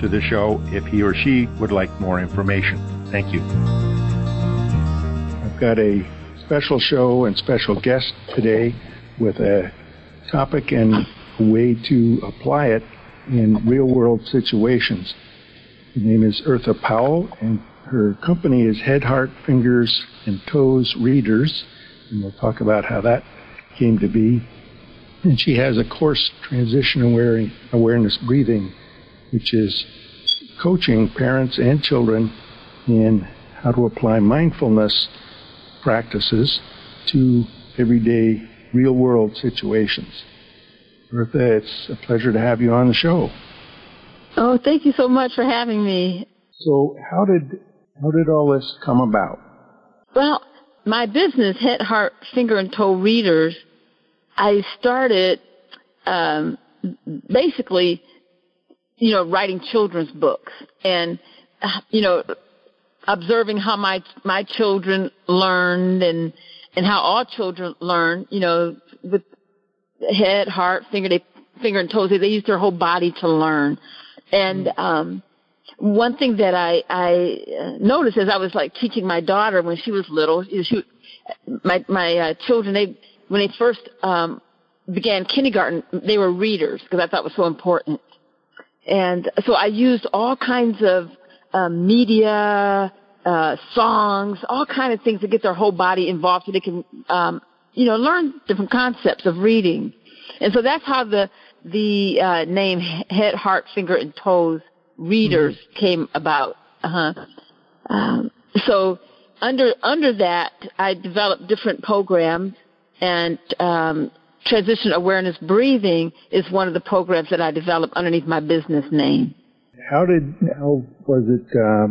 to the show if he or she would like more information. Thank you. I've got a special show and special guest today with a topic and a way to apply it in real world situations. Her name is Eartha Powell, and her company is Head, Heart, Fingers, and Toes Readers, and we'll talk about how that came to be. And she has a course, Transition Awareness Breathing, which is coaching parents and children in how to apply mindfulness practices to everyday real world situations. Eartha, it's a pleasure to have you on the show. Oh, thank you so much for having me. So, how did how did all this come about? Well, my business, Head, Heart, Finger, and Toe Readers, I started um, basically, you know, writing children's books and, you know, observing how my my children learned and and how all children learn, you know, with head, heart, finger, they, finger and toes. They, they use their whole body to learn. And um, one thing that I I uh, noticed as I was like teaching my daughter when she was little, she, my my uh, children they when they first um, began kindergarten, they were readers because I thought it was so important. And so I used all kinds of um, media, uh, songs, all kinds of things to get their whole body involved so they can, um, you know, learn different concepts of reading. And so that's how the the uh, name Head, Heart, Finger, and Toes Readers mm-hmm. came about. Uh-huh. Um, so under under that, I developed different programs, and um, Transition Awareness Breathing is one of the programs that I developed underneath my business name. How did how was it? Uh,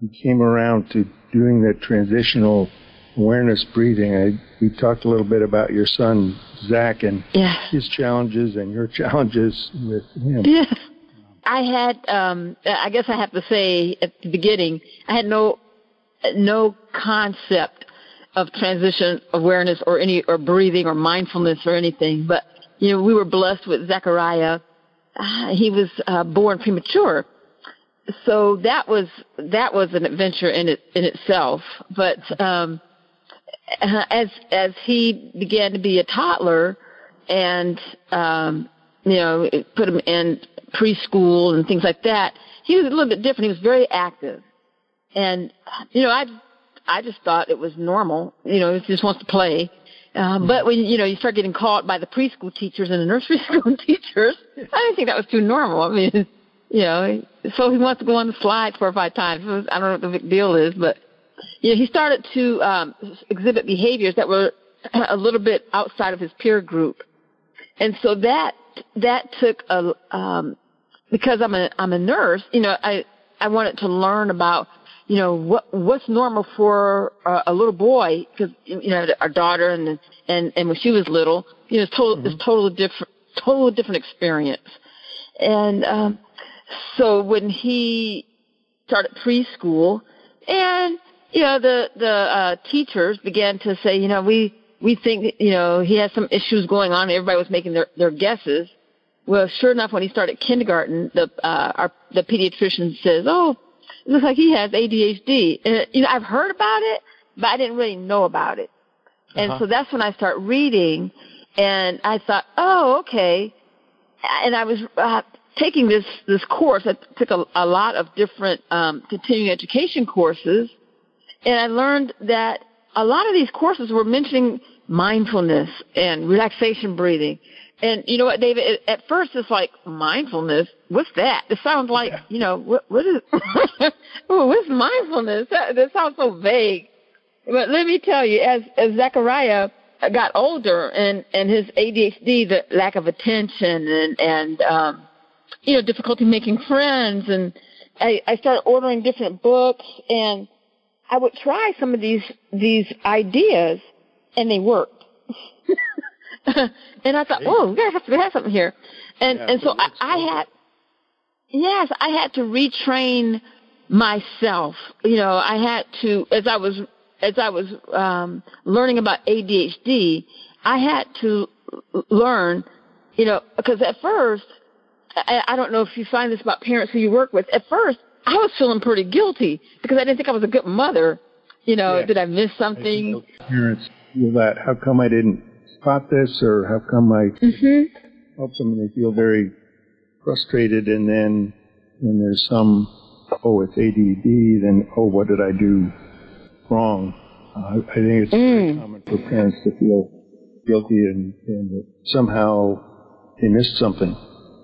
you came around to doing that transitional awareness breathing. I, we talked a little bit about your son Zach and yeah. his challenges and your challenges with him. Yeah. I had, um, I guess I have to say at the beginning, I had no, no concept of transition awareness or any, or breathing or mindfulness or anything. But, you know, we were blessed with Zechariah. Uh, he was uh, born premature. So that was, that was an adventure in it, in itself. But, um, as, as he began to be a toddler and, um, you know, put him in preschool and things like that, he was a little bit different. He was very active. And, you know, I, I just thought it was normal. You know, he just wants to play. Uh, but when, you know, you start getting caught by the preschool teachers and the nursery school teachers, I didn't think that was too normal. I mean, you know, so he wants to go on the slide four or five times. I don't know what the big deal is, but, you know, he started to, um, exhibit behaviors that were a little bit outside of his peer group. And so that, that took a, um, because I'm a I'm a nurse, you know, I I wanted to learn about you know what what's normal for a, a little boy because you know our daughter and and and when she was little, you know, it's total mm-hmm. it's totally different totally different experience, and um, so when he started preschool, and you know the the uh, teachers began to say, you know, we we think you know he has some issues going on. Everybody was making their their guesses well, sure enough, when he started kindergarten, the uh, our the pediatrician says, "Oh, looks like he has ADHD." And you know, I've heard about it, but I didn't really know about it. And uh-huh. so that's when I start reading, and I thought, "Oh, okay." And I was uh, taking this this course. I took a, a lot of different um, continuing education courses, and I learned that a lot of these courses were mentioning mindfulness and relaxation breathing and you know what, David? At first, it's like mindfulness. What's that? It sounds like yeah. you know what? What is? what's mindfulness? That, that sounds so vague. But let me tell you, as as Zechariah got older and and his ADHD, the lack of attention and and um, you know difficulty making friends and I, I started ordering different books and I would try some of these these ideas and they worked. and I thought, oh, we have, we have something here. And Yeah, and so I, let's I had yes, I had to retrain myself. You know, I had to as I was as I was um learning about ADHD, I had to learn, you know, because at first I, I don't know if you find this about parents who you work with. At first, I was feeling pretty guilty because I didn't think I was a good mother. You know, Yeah. did I miss something? think parents feel that. How come I didn't spot this, or how come I Mhm. helped them? And they feel very frustrated. And then when there's some, oh, it's ADD, then oh, what did I do wrong? Uh, I think it's very Mm. common for parents to feel guilty and, and that somehow they missed something.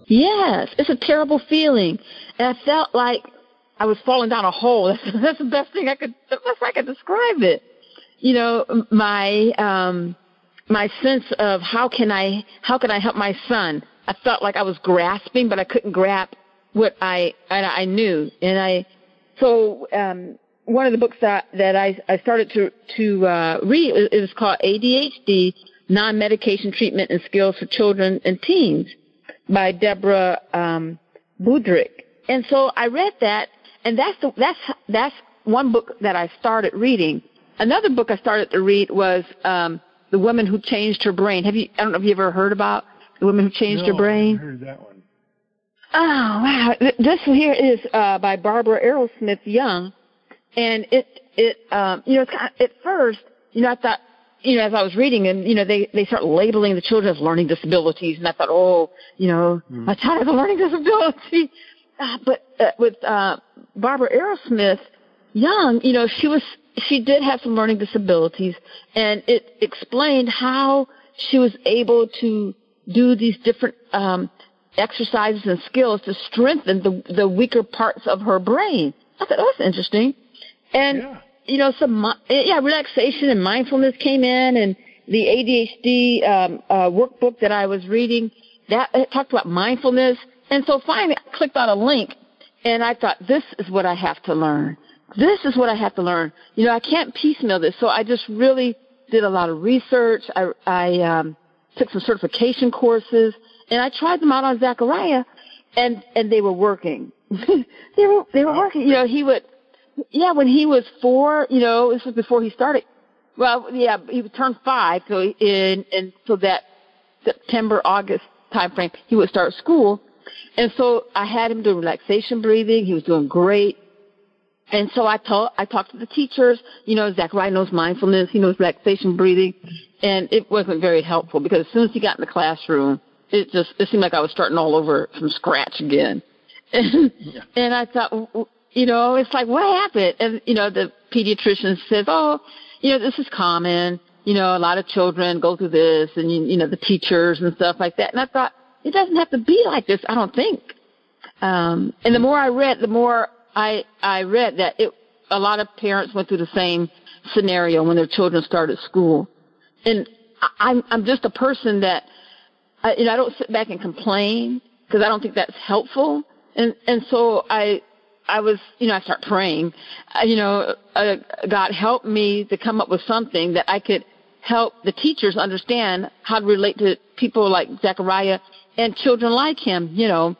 Yes, it's a terrible feeling, and I felt like I was falling down a hole. That's, that's the best thing I could. The best I could describe it. You know, my um, my sense of how can I how can I help my son? I felt like I was grasping, but I couldn't grasp what I I, I knew, and I so um, one of the books that that I I started to to uh, read it was called ADHD non-medication treatment and skills for children and teens by Deborah um, Burdick. And so I read that, and that's the, that's that's one book that I started reading. Another book I started to read was um, The Woman Who Changed Her Brain. Have you? I don't know if you ever heard about The Woman Who Changed no, Her Brain. I heard that one. Oh wow! Th- This here is uh, by Barbara Arrowsmith Young, and it it um, you know it's kind of, at first you know I thought you know as I was reading and you know they they start labeling the children as learning disabilities and I thought oh you know my child has a learning disability, uh, but uh, with uh, Barbara Arrowsmith Young you know she was she did have some learning disabilities and it explained how she was able to do these different um, exercises and skills to strengthen the the weaker parts of her brain. I thought oh, that's interesting, and Yeah. you know some yeah relaxation and mindfulness came in, and the ADHD um, uh, workbook that I was reading that it talked about mindfulness, and so finally I clicked on a link, and I thought this is what I have to learn. This is what I have to learn. You know I can't piecemeal this, so I just really did a lot of research. I I um, took some certification courses, and I tried them out on Zachariah, and and they were working. they were they were working. You know, he would, yeah, when he was four, you know, this was before he started. Well, yeah, he would turn five, so in and so that September August time frame, he would start school, and so I had him doing relaxation breathing. He was doing great. And so I told, I talked to the teachers, you know, Zachariah knows mindfulness, he knows relaxation breathing, and it wasn't very helpful because as soon as he got in the classroom, it just, it seemed like I was starting all over from scratch again. And, and I thought, you know, it's like, what happened? And, you know, the pediatrician says, oh, you know, this is common. You know, a lot of children go through this and, you, you know, the teachers and stuff like that. And I thought, it doesn't have to be like this, I don't think. Um, and the more I read, the more I I read that it a lot of parents went through the same scenario when their children started school, and I'm I'm just a person that I, you know I don't sit back and complain because I don't think that's helpful, and and so I I was you know I start praying, you know uh, God help me to come up with something that I could help the teachers understand how to relate to people like Zechariah and children like him, you know.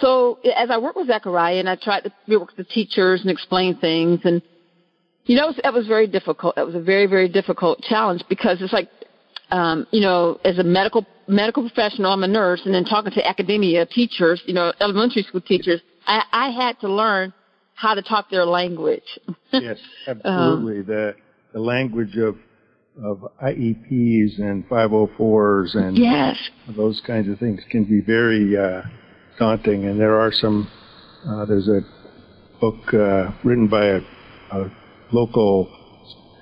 So as I worked with Zechariah and I tried to work with the teachers and explain things and you know, that was very difficult. That was a very, very difficult challenge because it's like, um, you know, as a medical medical professional, I'm a nurse, and then talking to academia teachers, you know, elementary school teachers, I, I had to learn how to talk their language. yes, absolutely. the the language of of IEPs and 504s and yes. those kinds of things can be very uh, daunting. And there are some. Uh, there's a book uh, written by a, a local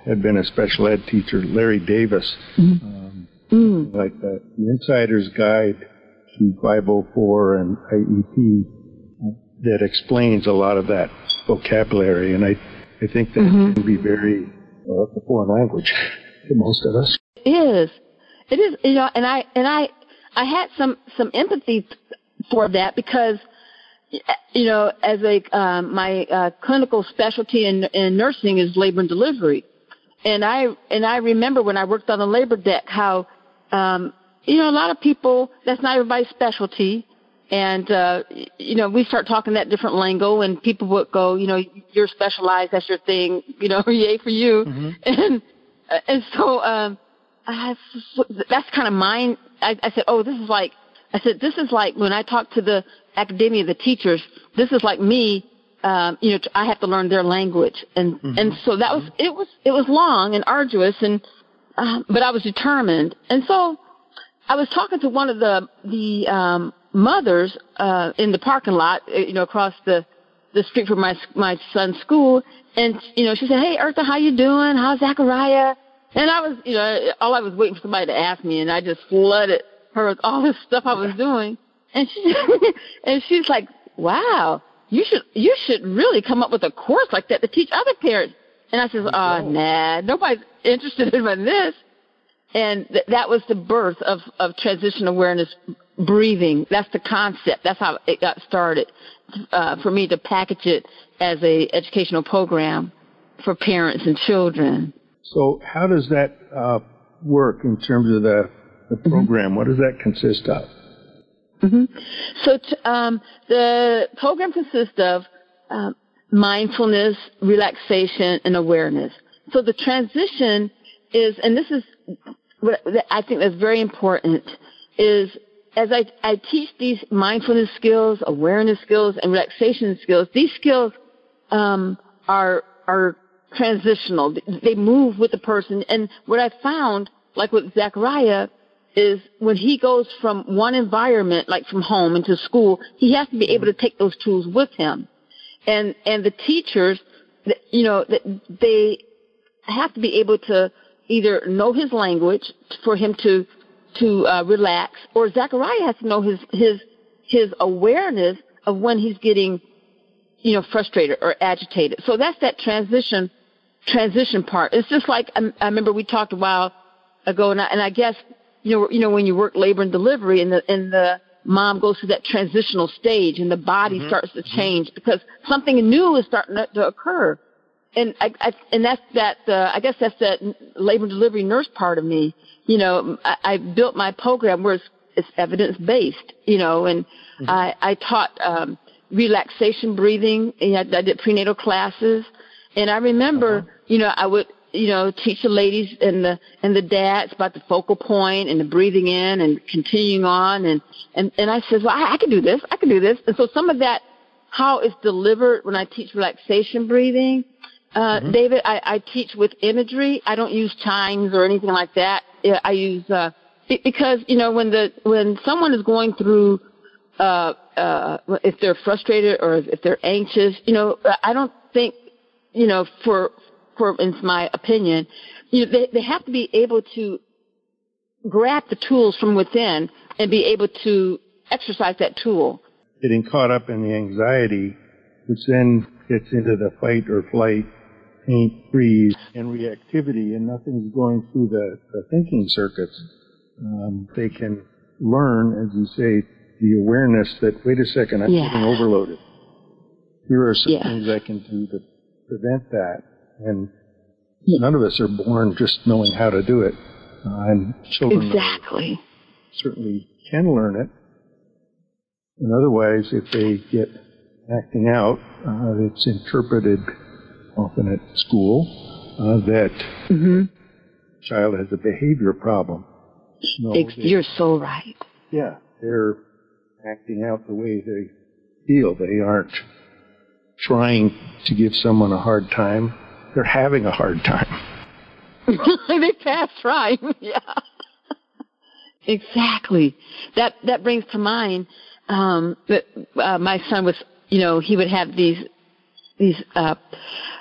had been a special ed teacher, Larry Davis, um, Mm. like the, the Insider's Guide to 504 and IEP uh, that explains a lot of that vocabulary, and I I think that Mhm. can be very well, it's a foreign language to most of us. It is. It is. You know, and I and I I had some some empathy for that because you know, as a um, my uh, clinical specialty in, in nursing is labor and delivery, and I and I remember when I worked on the labor deck how, um, you know, a lot of people that's not everybody's specialty, and uh, you know, we start talking that different lingo, and people would go, you know, you're specialized, that's your thing, you know, yay for you, mm-hmm. and and so um, I, that's kind of mine. I, I said, oh, this is like I said, this is like when I talk to the academia, the teachers, this is like me, um, you know, I have to learn their language. And, mm-hmm. and so that was, it was, it was long and arduous and, uh, but I was determined. And so I was talking to one of the, the, um, mothers, uh, in the parking lot, uh, you know, across the, the street from my, my son's school. And, you know, she said, Hey, Eartha, how you doing? How's Zachariah? And I was, you know, all I was waiting for somebody to ask me and I just flooded her with all this stuff I was doing. And she and she's like, "Wow, you should you should really come up with a course like that to teach other parents." And I says, "Oh, nah, nobody's interested in this." And th- that was the birth of of transition awareness breathing. That's the concept. That's how it got started uh, for me to package it as a educational program for parents and children. So, how does that uh, work in terms of the the program? What does that consist of? Mm-hmm. So t- um, the program consists of uh, mindfulness, relaxation, and awareness. So the transition is, and this is what I think that's very important, is as I, I teach these mindfulness skills, awareness skills, and relaxation skills, these skills um, are are transitional. They move with the person. And what I found, like with Zachariah, is when he goes from one environment, like from home into school, he has to be able to take those tools with him. And, and the teachers, you know, they have to be able to either know his language for him to, to, uh, relax, or Zachariah has to know his, his, his awareness of when he's getting, you know, frustrated or agitated. So that's that transition, transition part. It's just like, I, I remember we talked a while ago, and I, and I guess you know, you know, when you work labor and delivery and the, and the mom goes through that transitional stage and the body mm-hmm. starts to mm-hmm. change mm-hmm. because something new is starting to occur. And I, I and that's that, uh, I guess that's that labor and delivery nurse part of me. You know, I, I built my program where it's, it's evidence based, you know, and mm-hmm. I, I taught, um, relaxation breathing. I, I did prenatal classes. And I remember, uh-huh. you know, I would you know, teach the ladies and the and the dads about the focal point and the breathing in and continuing on and and and I says, well, I, I can do this, I can do this. And so some of that, how it's delivered when I teach relaxation breathing, uh, mm-hmm. David, I, I teach with imagery. I don't use chimes or anything like that. I use uh, because you know when the when someone is going through uh, uh, if they're frustrated or if they're anxious, you know, I don't think, you know, for for in my opinion, you know, they, they have to be able to grab the tools from within and be able to exercise that tool. Getting caught up in the anxiety, which then gets into the fight or flight, paint, freeze, and reactivity, and nothing's going through the, the thinking circuits. Um, they can learn, as you say, the awareness that, wait a second, I'm yeah. getting overloaded. Here are some yeah. things I can do to prevent that. And none of us are born just knowing how to do it. Uh, and children exactly. certainly can learn it. And otherwise, if they get acting out, uh, it's interpreted often at school uh, that mm-hmm. child has a behavior problem. No, they, You're so right. Yeah, they're acting out the way they feel. They aren't trying to give someone a hard time they're having a hard time. they passed right. yeah. exactly. That that brings to mind um, that uh, my son was, you know, he would have these these uh,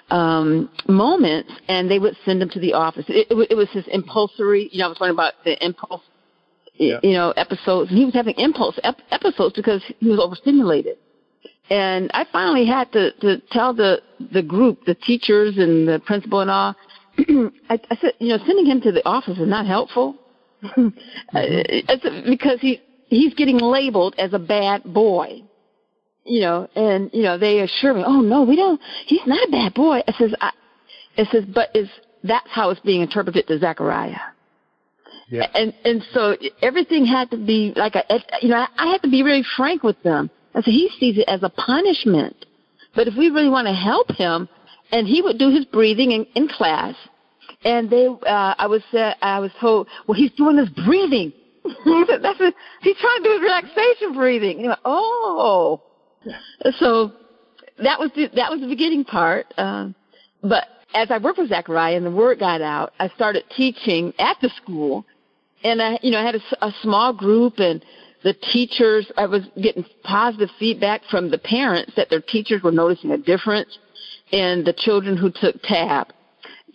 um, moments, and they would send him to the office. It, it, it was his impulsory. You know, I was talking about the impulse. Yeah. You know, episodes. And He was having impulse ep- episodes because he was overstimulated. And I finally had to, to tell the, the group, the teachers and the principal and all, I, I said, you know, sending him to the office is not helpful. mm-hmm. because he, he's getting labeled as a bad boy. you know, and you know, they assure me, "Oh no, we don't. He's not a bad boy." It says, I, "It says, but is that's how it's being interpreted to Zechariah." Yeah. And and so everything had to be like a, you know, I had to be really frank with them. I so he sees it as a punishment, but if we really want to help him, and he would do his breathing in, in class, and they, uh, I was, uh, I was told, well, he's doing his breathing. That's a, he's trying to do his relaxation breathing. You know, oh, so that was the, that was the beginning part. Um, but as I worked with Zachariah and the word got out, I started teaching at the school, and I, you know, I had a, a small group and the teachers. I was getting positive feedback from the parents that their teachers were noticing a difference in the children who took TAB,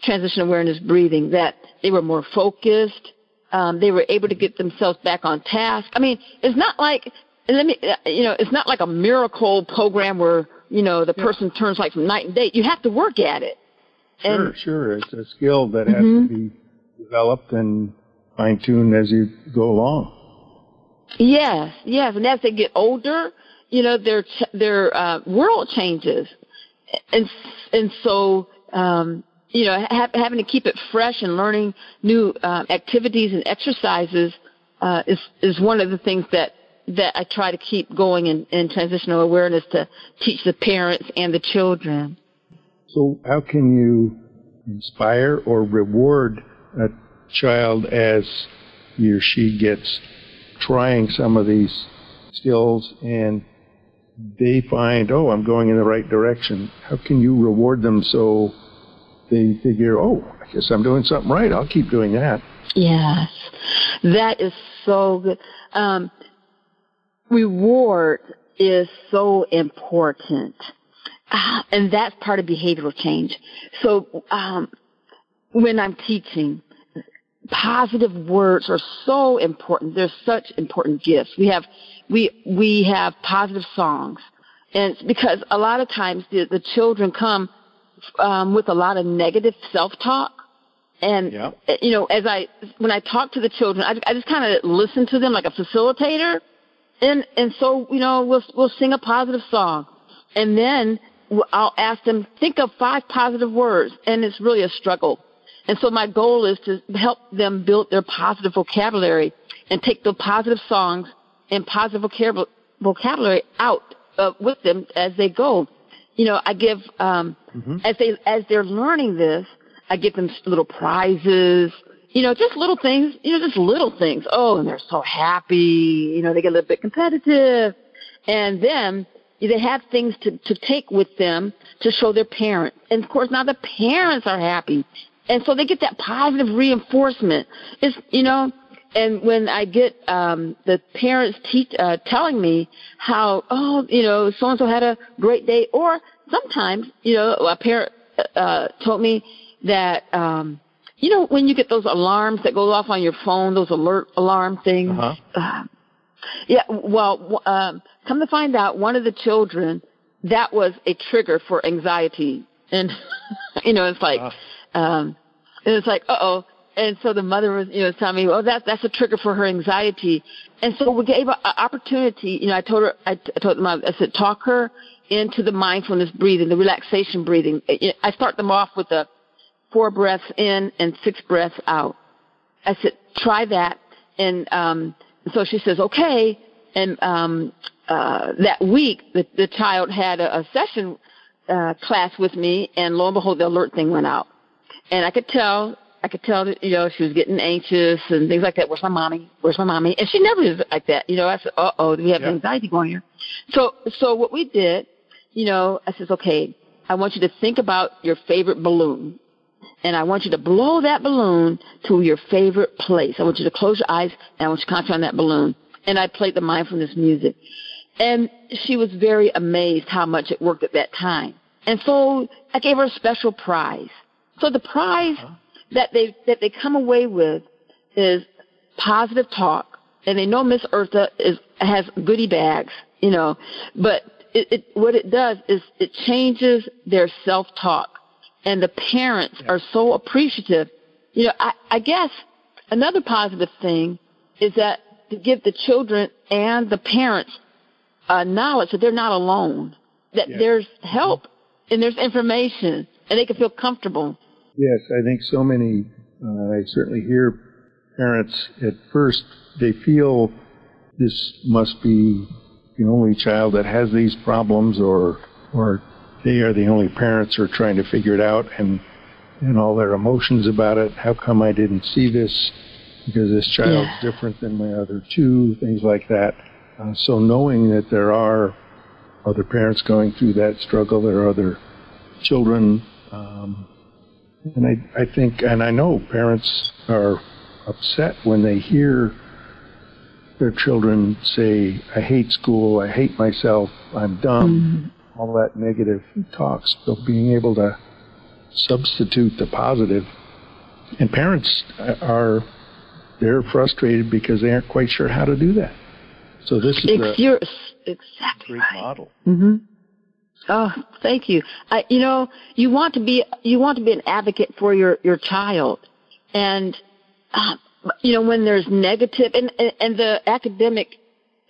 transition awareness breathing, that they were more focused. Um, they were able to get themselves back on task. I mean, it's not like let me, you know, it's not like a miracle program where you know the person turns like from night and day. You have to work at it. Sure, and, sure. It's a skill that has mm-hmm. to be developed and fine tuned as you go along. Yes, yes, and as they get older, you know, their their uh, world changes, and and so um, you know, ha- having to keep it fresh and learning new uh, activities and exercises uh, is is one of the things that that I try to keep going in, in transitional awareness to teach the parents and the children. So, how can you inspire or reward a child as he or she gets trying some of these skills and they find, oh, I'm going in the right direction? How can you reward them so they figure, oh, I guess I'm doing something right. I'll keep doing that. Yes, that is so good. Um, reward is so important. Uh, and that's part of behavioral change. So um, when I'm teaching, positive words are so important. They're such important gifts. We have we we have positive songs, and because a lot of times the, the children come um, with a lot of negative self-talk. And yep. you know, as I when I talk to the children, I, I just kind of listen to them like a facilitator, and and so you know we'll we'll sing a positive song, and then I'll ask them think of five positive words, and it's really a struggle. And so my goal is to help them build their positive vocabulary and take the positive songs and positive vocabulary out uh, with them as they go you know, I give um, mm-hmm. as they as they're learning this, I give them little prizes. You know, just little things. You know, just little things. Oh, and they're so happy. You know, they get a little bit competitive, and then they have things to to take with them to show their parents. And of course, now the parents are happy, and so they get that positive reinforcement. It's you know, and when I get um, the parents teach, uh, telling me how, oh, you know, so and so had a great day, or sometimes, you know, a parent uh, told me that, um, you know, when you get those alarms that go off on your phone, those alert alarm things. Uh-huh. Uh, yeah, well, um, come to find out, one of the children that was a trigger for anxiety, and you know, it's like, uh-huh. Um, and it's like, uh oh and so the mother was, you know, telling me, well, that's that's a trigger for her anxiety. And so we gave an opportunity. You know, I told her, I, I told them, I said, talk her into the mindfulness breathing, the relaxation breathing. I start them off with a four breaths in and six breaths out. I said, try that. And um, so she says, okay. And um, uh, that week, the, the child had a, a session uh, class with me, and lo and behold, the alert thing went out. And I could tell I could tell that, you know, she was getting anxious and things like that. Where's my mommy? Where's my mommy? And she never is like that. You know, I said, uh oh, do we have yeah. anxiety going here? So, so what we did, you know, I says, okay, I want you to think about your favorite balloon. And I want you to blow that balloon to your favorite place. I want you to close your eyes and I want you to concentrate on that balloon. And I played the mindfulness music. And she was very amazed how much it worked at that time. And so I gave her a special prize. So the prize huh that they that they come away with is positive talk, and they know Miss Eartha is has goodie bags, you know, but it, it what it does is it changes their self talk, and the parents yeah. are so appreciative. You know, I, I guess another positive thing is that to give the children and the parents uh, knowledge that they're not alone, that Yes. there's help and there's information, and they can feel comfortable. Yes, I think so many, uh, I certainly hear parents at first, they feel this must be the only child that has these problems or, or they are the only parents who are trying to figure it out and, and all their emotions about it. How come I didn't see this? Because this child's Yeah. different than my other two, things like that. Uh, so knowing that there are other parents going through that struggle, there are other children, um, and I, I think, and I know parents are upset when they hear their children say, I hate school, I hate myself, I'm dumb, all that negative talks. So being able to substitute the positive, and parents are, they're frustrated because they aren't quite sure how to do that. So this is Ex- a you're exactly great right. model. hmm Oh, thank you. I, you know, you want to be you want to be an advocate for your your child, and uh, you know when there's negative and and, and the academic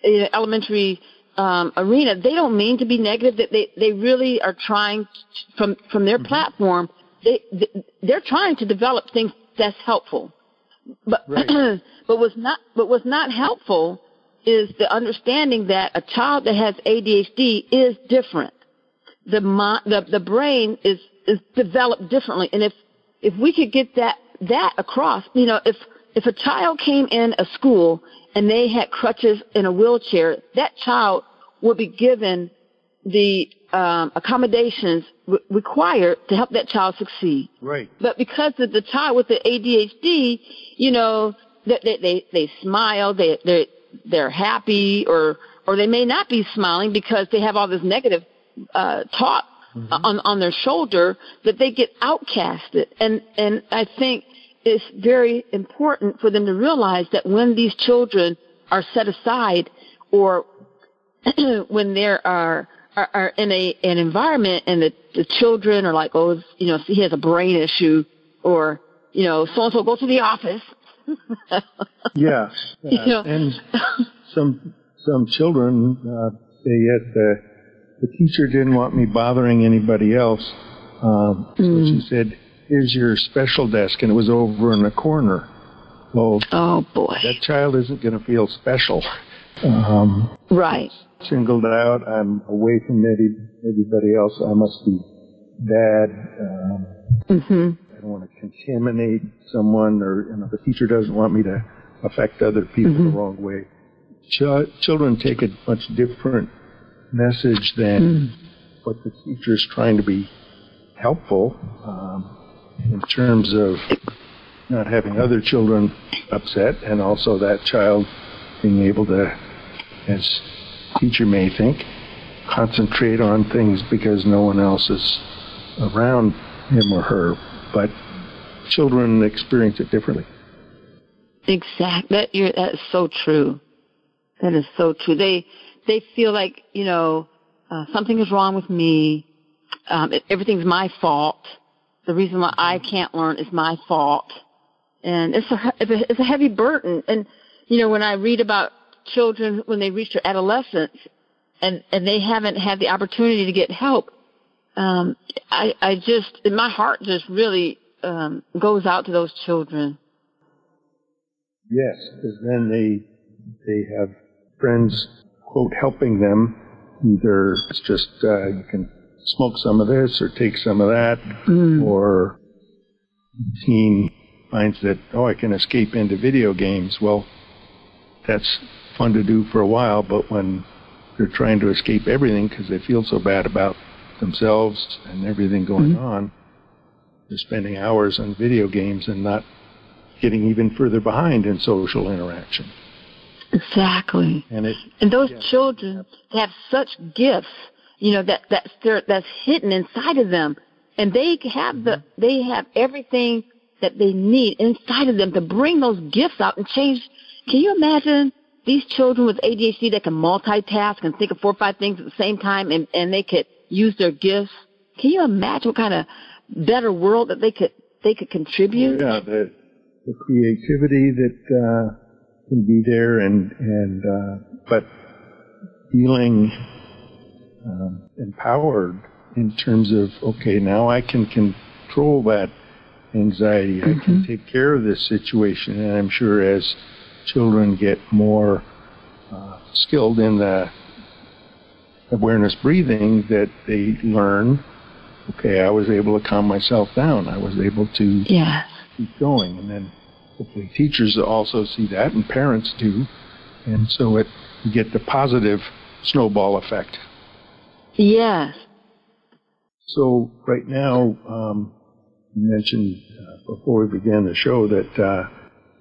you know, elementary um, arena, they don't mean to be negative. That they they really are trying to, from from their platform. They, they they're trying to develop things that's helpful. But Right. but what's not but what's not helpful is the understanding that a child that has ADHD is different. The mi- the the brain is is developed differently, and if if we could get that that across, you know, if if a child came in a school and they had crutches in a wheelchair, that child would be given the um, accommodations re- required to help that child succeed. Right. But because of the child with the ADHD, you know, they they they, they smile, they they they're happy, or or they may not be smiling because they have all this negative uh, talk on on their shoulder that they get outcasted. And and I think it's very important for them to realize that when these children are set aside or when there are are, are in a an environment and the, the children are like, oh, you know, he has a brain issue, or you know, so and so go to the office. Yeah. You Uh, know. and some some children uh, say yes, the the teacher didn't want me bothering anybody else, um, so she said, "Here's your special desk," and it was over in the corner. Well, oh boy, that child isn't going to feel special. Um, right? singled out. I'm away from every, everybody else. I must be bad. Um, hmm I don't want to contaminate someone, or you know, the teacher doesn't want me to affect other people the wrong way. Ch- children take a much different message than what the teacher is trying to be helpful um, in terms of not having other children upset, and also that child being able to, as teacher may think, concentrate on things because no one else is around him or her. But children experience it differently. Exactly. That that is so true. That is so true. They they feel like you know uh, something is wrong with me. Um, it, everything's my fault. The reason why I can't learn is my fault, and it's a it's a, heavy burden. And you know when I read about children when they reach their adolescence and and they haven't had the opportunity to get help, um, I I just my heart just really um, goes out to those children. Yes, because then they they have friends quote helping them. Either it's just uh, you can smoke some of this or take some of that, or teen finds that oh I can escape into video games. Well, that's fun to do for a while, but when they're trying to escape everything because they feel so bad about themselves and everything going on, they're spending hours on video games and not getting even further behind in social interaction. Exactly. And it And those Yeah. children they have such gifts, you know, that that's there that's hidden inside of them. And they have the they have everything that they need inside of them to bring those gifts out and change. Can you imagine these children with ADHD that can multitask and think of four or five things at the same time and, and they could use their gifts? Can you imagine what kind of better world that they could they could contribute? yeah, the the creativity that uh, can be there, and and uh, but feeling uh, empowered in terms of, okay, now I can control that anxiety. Mm-hmm. I can mm-hmm. take care of this situation. And I'm sure as children get more uh, skilled in the awareness breathing, that they learn, okay, I was able to calm myself down. I was able to yes. keep going. And then hopefully teachers also see that and parents do. And so it you get the positive snowball effect. Yes. So right now, um, you mentioned uh, before we began the show that uh,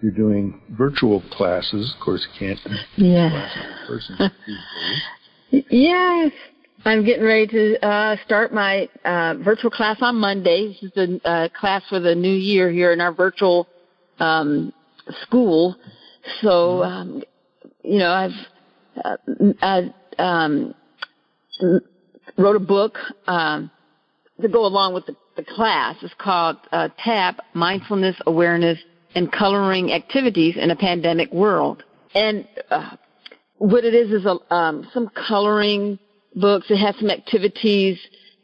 you're doing virtual classes. Of course, you can't do yeah. classes in person. yes. I'm getting ready to uh, start my uh, virtual class on Monday. This is the uh, class for the new year here in our virtual um, school. So, mm-hmm. um, you know, I've uh, I um, wrote a book um, to go along with the, the class. It's called uh, TAB Mindfulness, Awareness, and Coloring Activities in a Pandemic World. And uh, what it is is a, um, some coloring books. It has some activities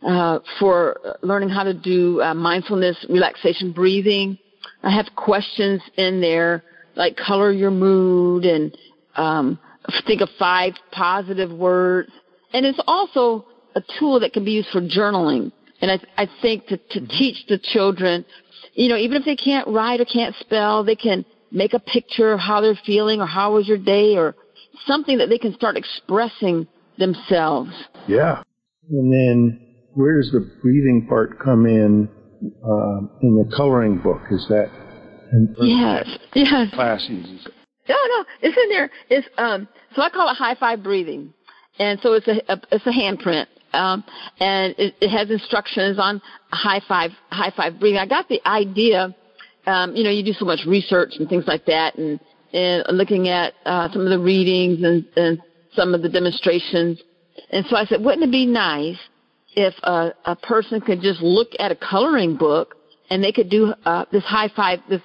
uh, for learning how to do uh, mindfulness, relaxation, breathing. I have questions in there like color your mood and um, think of five positive words. And it's also a tool that can be used for journaling. And I, I think to, to mm-hmm. teach the children, you know, even if they can't write or can't spell, they can make a picture of how they're feeling or how was your day or something that they can start expressing themselves. Yeah. And then where does the breathing part come in uh, in the coloring book? Is that yes, yes. class uses it? No, no, it's in there. It's um, so I call it high five breathing, and so it's a, a it's a handprint, um, and it, it has instructions on high five high five breathing. I got the idea, um, you know, you do so much research and things like that, and and looking at uh, some of the readings and, and some of the demonstrations, and so I said, wouldn't it be nice if a, a person could just look at a coloring book and they could do uh, this high five this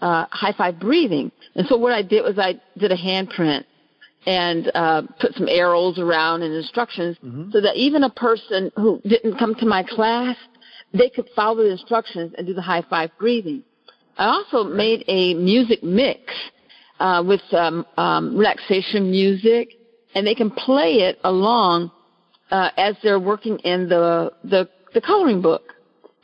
uh, high five breathing. And so what I did was I did a handprint and uh, put some arrows around and instructions mm-hmm. so that even a person who didn't come to my class, they could follow the instructions and do the high five breathing. I also made a music mix uh, with um, um, relaxation music, and they can play it along uh, as they're working in the the, the coloring book.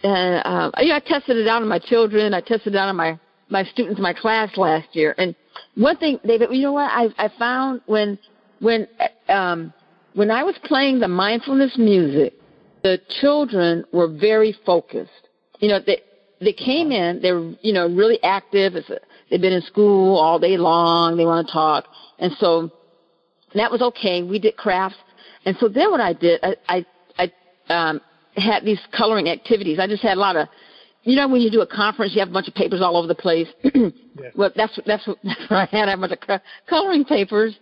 And uh, I tested it out on my children. I tested it out on my my students in my class last year. And one thing, David, you know what I I found when when um when I was playing the mindfulness music, the children were very focused. You know, they they came in, they were you know really active. It's a, they've been in school all day long. They want to talk, and so that was okay. We did crafts, and so then what I did, I I, I um, had these coloring activities. I just had a lot of you know when you do a conference, you have a bunch of papers all over the place. yeah. Well, that's that's what, that's what I had. I had a bunch of coloring papers,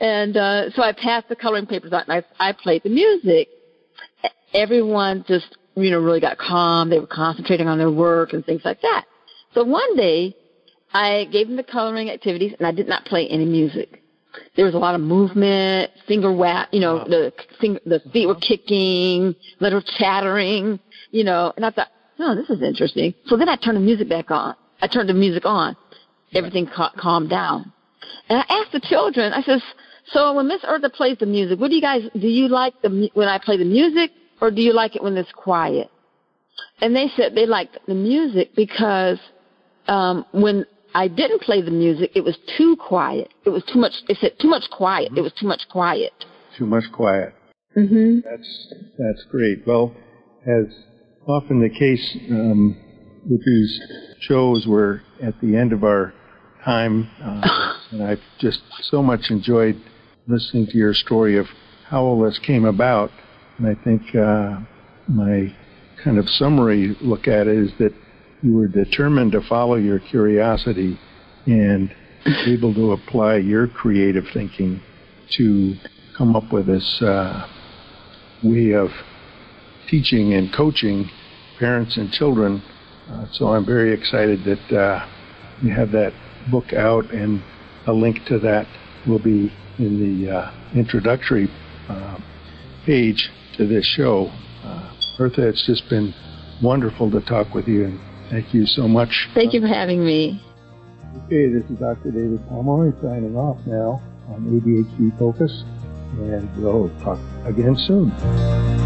and uh, so I passed the coloring papers out, and I I played the music. Everyone just you know really got calm. They were concentrating on their work and things like that. So one day, I gave them the coloring activities, and I did not play any music. There was a lot of movement, finger whap, you know, wow. the finger, the feet were kicking, little chattering, you know, and I thought, oh, this is interesting. So then I turned the music back on. I turned the music on. Everything ca- calmed down. And I asked the children, I says, so when Miss Eartha plays the music, what do you guys, do you like the, when I play the music or do you like it when it's quiet? And they said they liked the music because, um, when I didn't play the music, it was too quiet. It was too much, It said too much quiet. Mm-hmm. It was too much quiet. Too much quiet. Mm-hmm. That's, that's great. Well, as often the case um, with these shows. We're at the end of our time, uh, and I've just so much enjoyed listening to your story of how all this came about. And I think uh, my kind of summary look at it is that you were determined to follow your curiosity and able to apply your creative thinking to come up with this uh, way of teaching and coaching parents and children. Uh, so I'm very excited that uh, you have that book out, and a link to that will be in the uh, introductory uh, page to this show. Uh, Bertha, it's just been wonderful to talk with you, thank you so much. Thank you for having me. Okay, this is Dr. David Pomeroy signing off now on ADHD Focus, and we'll talk again soon.